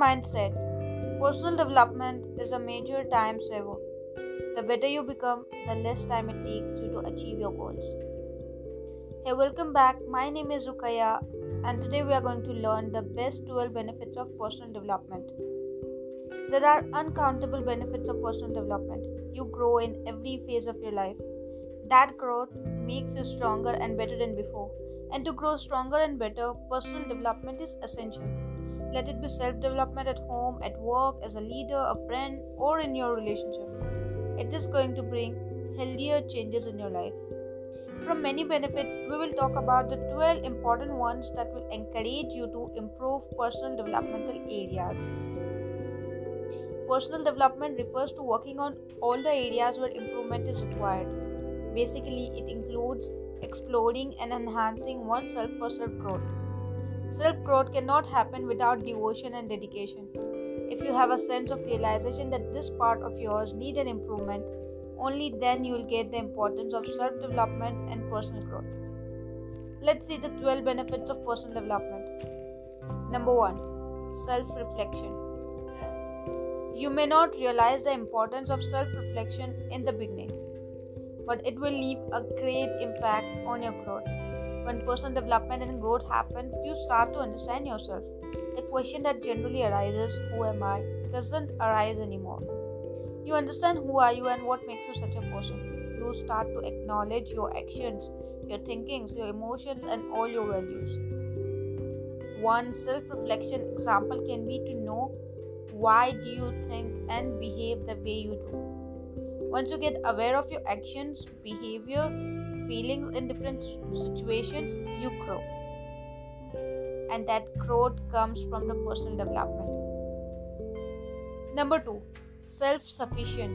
Mindset personal development is a major time saver. The better you become, the less time it takes you to achieve your goals. Hey, welcome back. My name is Rukaya, and today we are going to learn the best 12 benefits of personal development. There are uncountable benefits of personal development. You grow in every phase of your life. That growth makes you stronger and better than before. And to grow stronger and better, personal development is essential. Let it be self development at home, at work, as a leader, a friend, or in your relationship. It is going to bring healthier changes in your life. From many benefits, we will talk about the 12 important ones that will encourage you to improve personal developmental areas. Personal development refers to working on all the areas where improvement is required. Basically, it includes exploring and enhancing oneself for self growth. Self growth cannot happen without devotion and dedication. If you have a sense of realization that this part of yours need an improvement, only then you will get the importance of self development and personal growth. Let's see the 12 benefits of personal development. Number 1 Self reflection. You may not realize the importance of self reflection in the beginning, but it will leave a great impact on your growth. When personal development and growth happens, you start to understand yourself. The question that generally arises, Who am I? doesn't arise anymore. You understand who are you and what makes you such a person. You start to acknowledge your actions, your thinkings, your emotions, and all your values. One self reflection example can be to know why do you think and behave the way you do once you get aware of your actions behavior feelings in different situations you grow. And that growth comes from the personal development. Number 2 self sufficient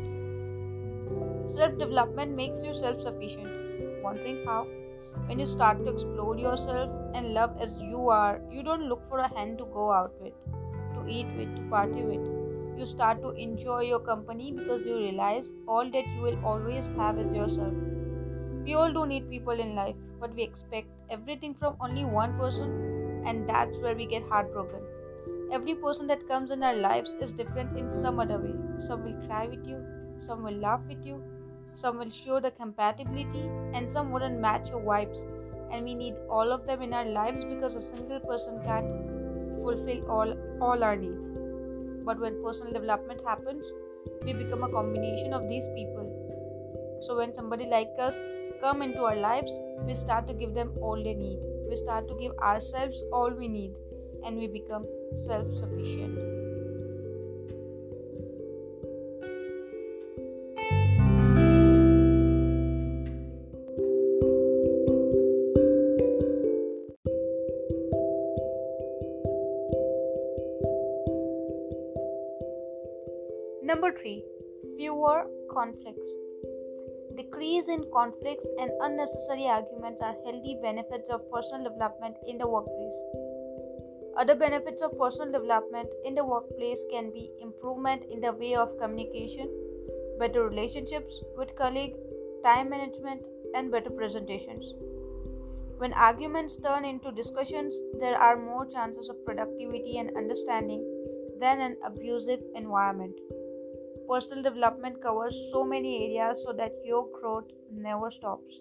self development makes you self sufficient wondering how? When you start to explore yourself and love as you are you don't look for a hand to go out with to eat with, to party with. You start to enjoy your company because you realize all that you will always have is yourself. We all do need people in life, but we expect everything from only one person, and that's where we get heartbroken. Every person that comes in our lives is different in some other way. Some will cry with you, some will laugh with you, some will show the compatibility, and some wouldn't match your vibes. And we need all of them in our lives because a single person can't fulfill all, all our needs. But when personal development happens, we become a combination of these people. So when somebody like us come into our lives, we start to give them all they need. We start to give ourselves all we need and we become self-sufficient. Number 3 Fewer conflicts. Decrease in conflicts and unnecessary arguments are healthy benefits of personal development in the workplace. Other benefits of personal development in the workplace can be improvement in the way of communication, better relationships with colleagues, time management, and better presentations. When arguments turn into discussions, there are more chances of productivity and understanding than an abusive environment. Personal development covers so many areas so that your growth never stops.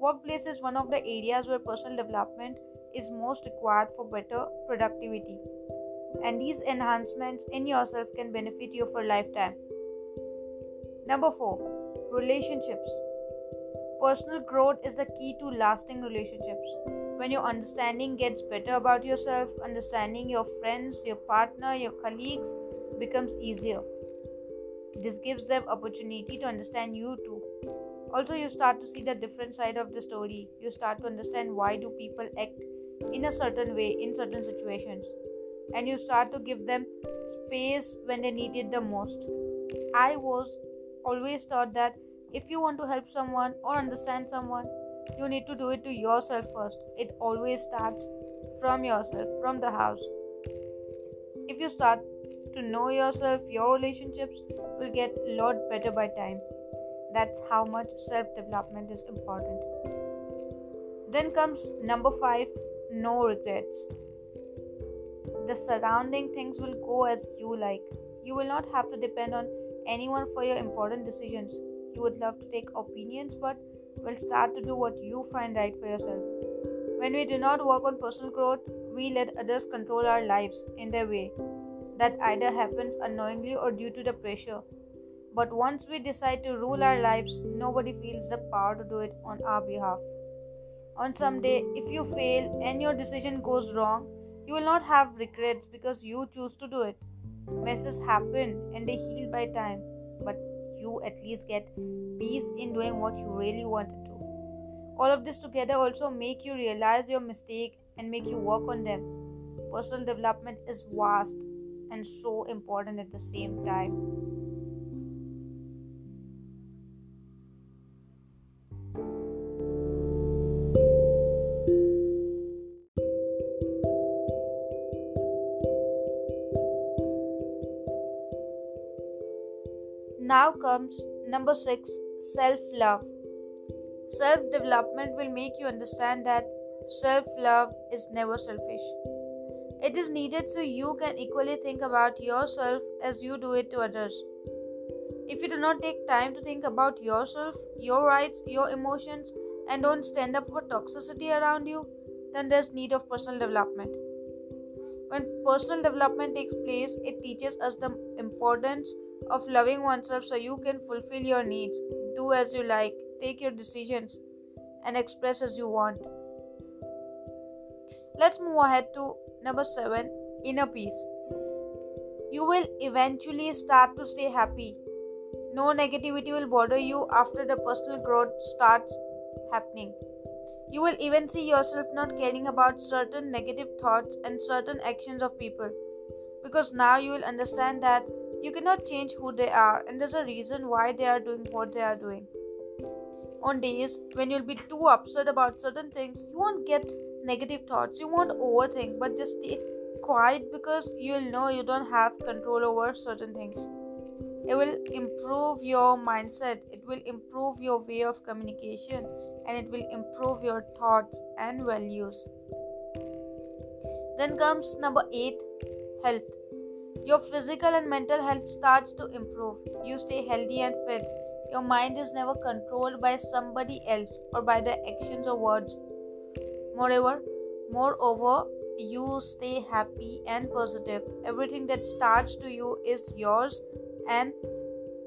Workplace is one of the areas where personal development is most required for better productivity. And these enhancements in yourself can benefit you for lifetime. Number 4. Relationships. Personal growth is the key to lasting relationships. When your understanding gets better about yourself, understanding your friends, your partner, your colleagues becomes easier this gives them opportunity to understand you too. Also you start to see the different side of the story. You start to understand why do people act in a certain way in certain situations. And you start to give them space when they need it the most. I was always taught that if you want to help someone or understand someone you need to do it to yourself first. It always starts from yourself from the house. If you start to know yourself, your relationships will get a lot better by time. That's how much self development is important. Then comes number five no regrets. the surrounding things will go as you like. You will not have to depend on anyone for your important decisions. You would love to take opinions, but will start to do what you find right for yourself. When we do not work on personal growth, we let others control our lives in their way. That either happens unknowingly or due to the pressure. But once we decide to rule our lives, nobody feels the power to do it on our behalf. On some day, if you fail and your decision goes wrong, you will not have regrets because you choose to do it. Messes happen and they heal by time, but you at least get peace in doing what you really wanted to. All of this together also make you realize your mistake and make you work on them. Personal development is vast and so important at the same time. Now comes number six self love. Self development will make you understand that self love is never selfish. It is needed so you can equally think about yourself as you do it to others. If you do not take time to think about yourself, your rights, your emotions, and don't stand up for toxicity around you, then there's need of personal development. When personal development takes place, it teaches us the importance of loving oneself so you can fulfill your needs, do as you like, take your decisions, and express as you want. Let's move ahead to number seven inner peace. You will eventually start to stay happy. No negativity will bother you after the personal growth starts happening. You will even see yourself not caring about certain negative thoughts and certain actions of people because now you will understand that you cannot change who they are, and there's a reason why they are doing what they are doing. On days when you'll be too upset about certain things, you won't get negative thoughts, you won't overthink, but just stay quiet because you'll know you don't have control over certain things. It will improve your mindset, it will improve your way of communication, and it will improve your thoughts and values. Then comes number eight health your physical and mental health starts to improve. You stay healthy and fit. Your mind is never controlled by somebody else or by the actions or words. Moreover, moreover, you stay happy and positive. Everything that starts to you is yours, and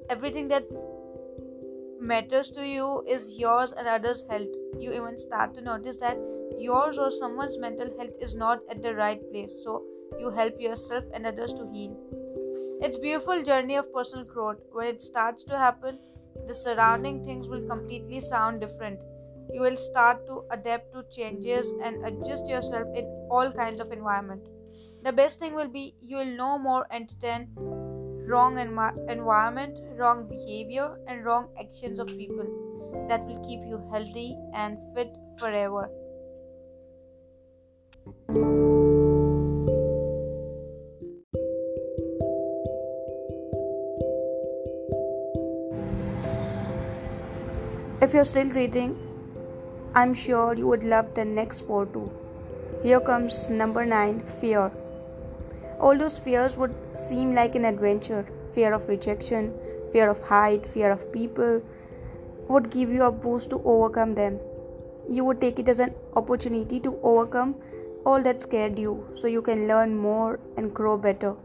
everything that matters to you is yours and others' health. You even start to notice that yours or someone's mental health is not at the right place. So you help yourself and others to heal. It's beautiful journey of personal growth. When it starts to happen, the surrounding things will completely sound different. You will start to adapt to changes and adjust yourself in all kinds of environment. The best thing will be you will no more entertain wrong envi- environment, wrong behavior, and wrong actions of people. That will keep you healthy and fit forever. If you're still reading, I'm sure you would love the next four too. Here comes number nine fear. All those fears would seem like an adventure fear of rejection, fear of height, fear of people would give you a boost to overcome them. You would take it as an opportunity to overcome all that scared you so you can learn more and grow better.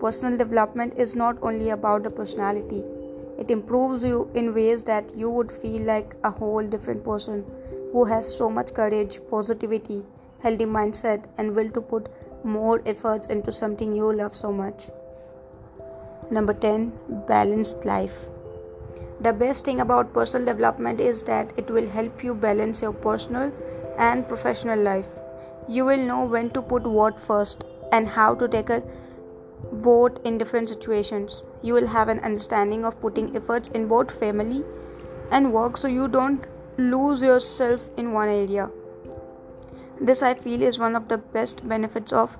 Personal development is not only about the personality it improves you in ways that you would feel like a whole different person who has so much courage, positivity, healthy mindset, and will to put more efforts into something you love so much. Number 10 Balanced life. The best thing about personal development is that it will help you balance your personal and professional life. You will know when to put what first and how to tackle both in different situations. You will have an understanding of putting efforts in both family and work so you don't lose yourself in one area. This, I feel, is one of the best benefits of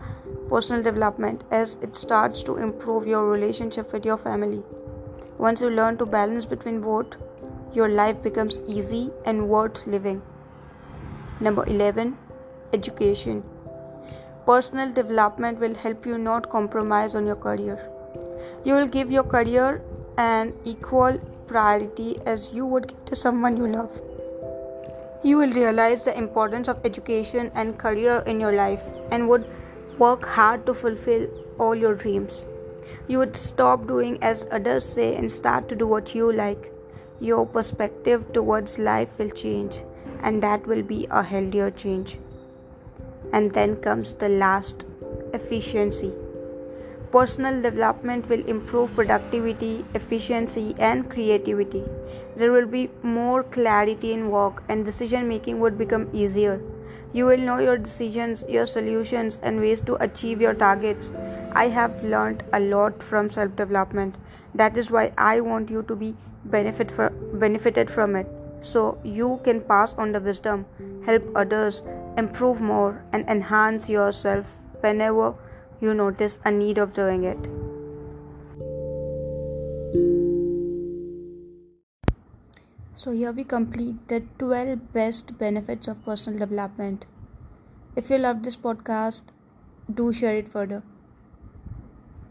personal development as it starts to improve your relationship with your family. Once you learn to balance between both, your life becomes easy and worth living. Number 11 Education. Personal development will help you not compromise on your career. You will give your career an equal priority as you would give to someone you love. You will realize the importance of education and career in your life and would work hard to fulfill all your dreams. You would stop doing as others say and start to do what you like. Your perspective towards life will change, and that will be a healthier change. And then comes the last efficiency. Personal development will improve productivity, efficiency, and creativity. There will be more clarity in work, and decision making would become easier. You will know your decisions, your solutions, and ways to achieve your targets. I have learned a lot from self development. That is why I want you to be benefit for, benefited from it. So you can pass on the wisdom, help others, improve more, and enhance yourself whenever you notice a need of doing it. So, here we complete the 12 best benefits of personal development. If you love this podcast, do share it further.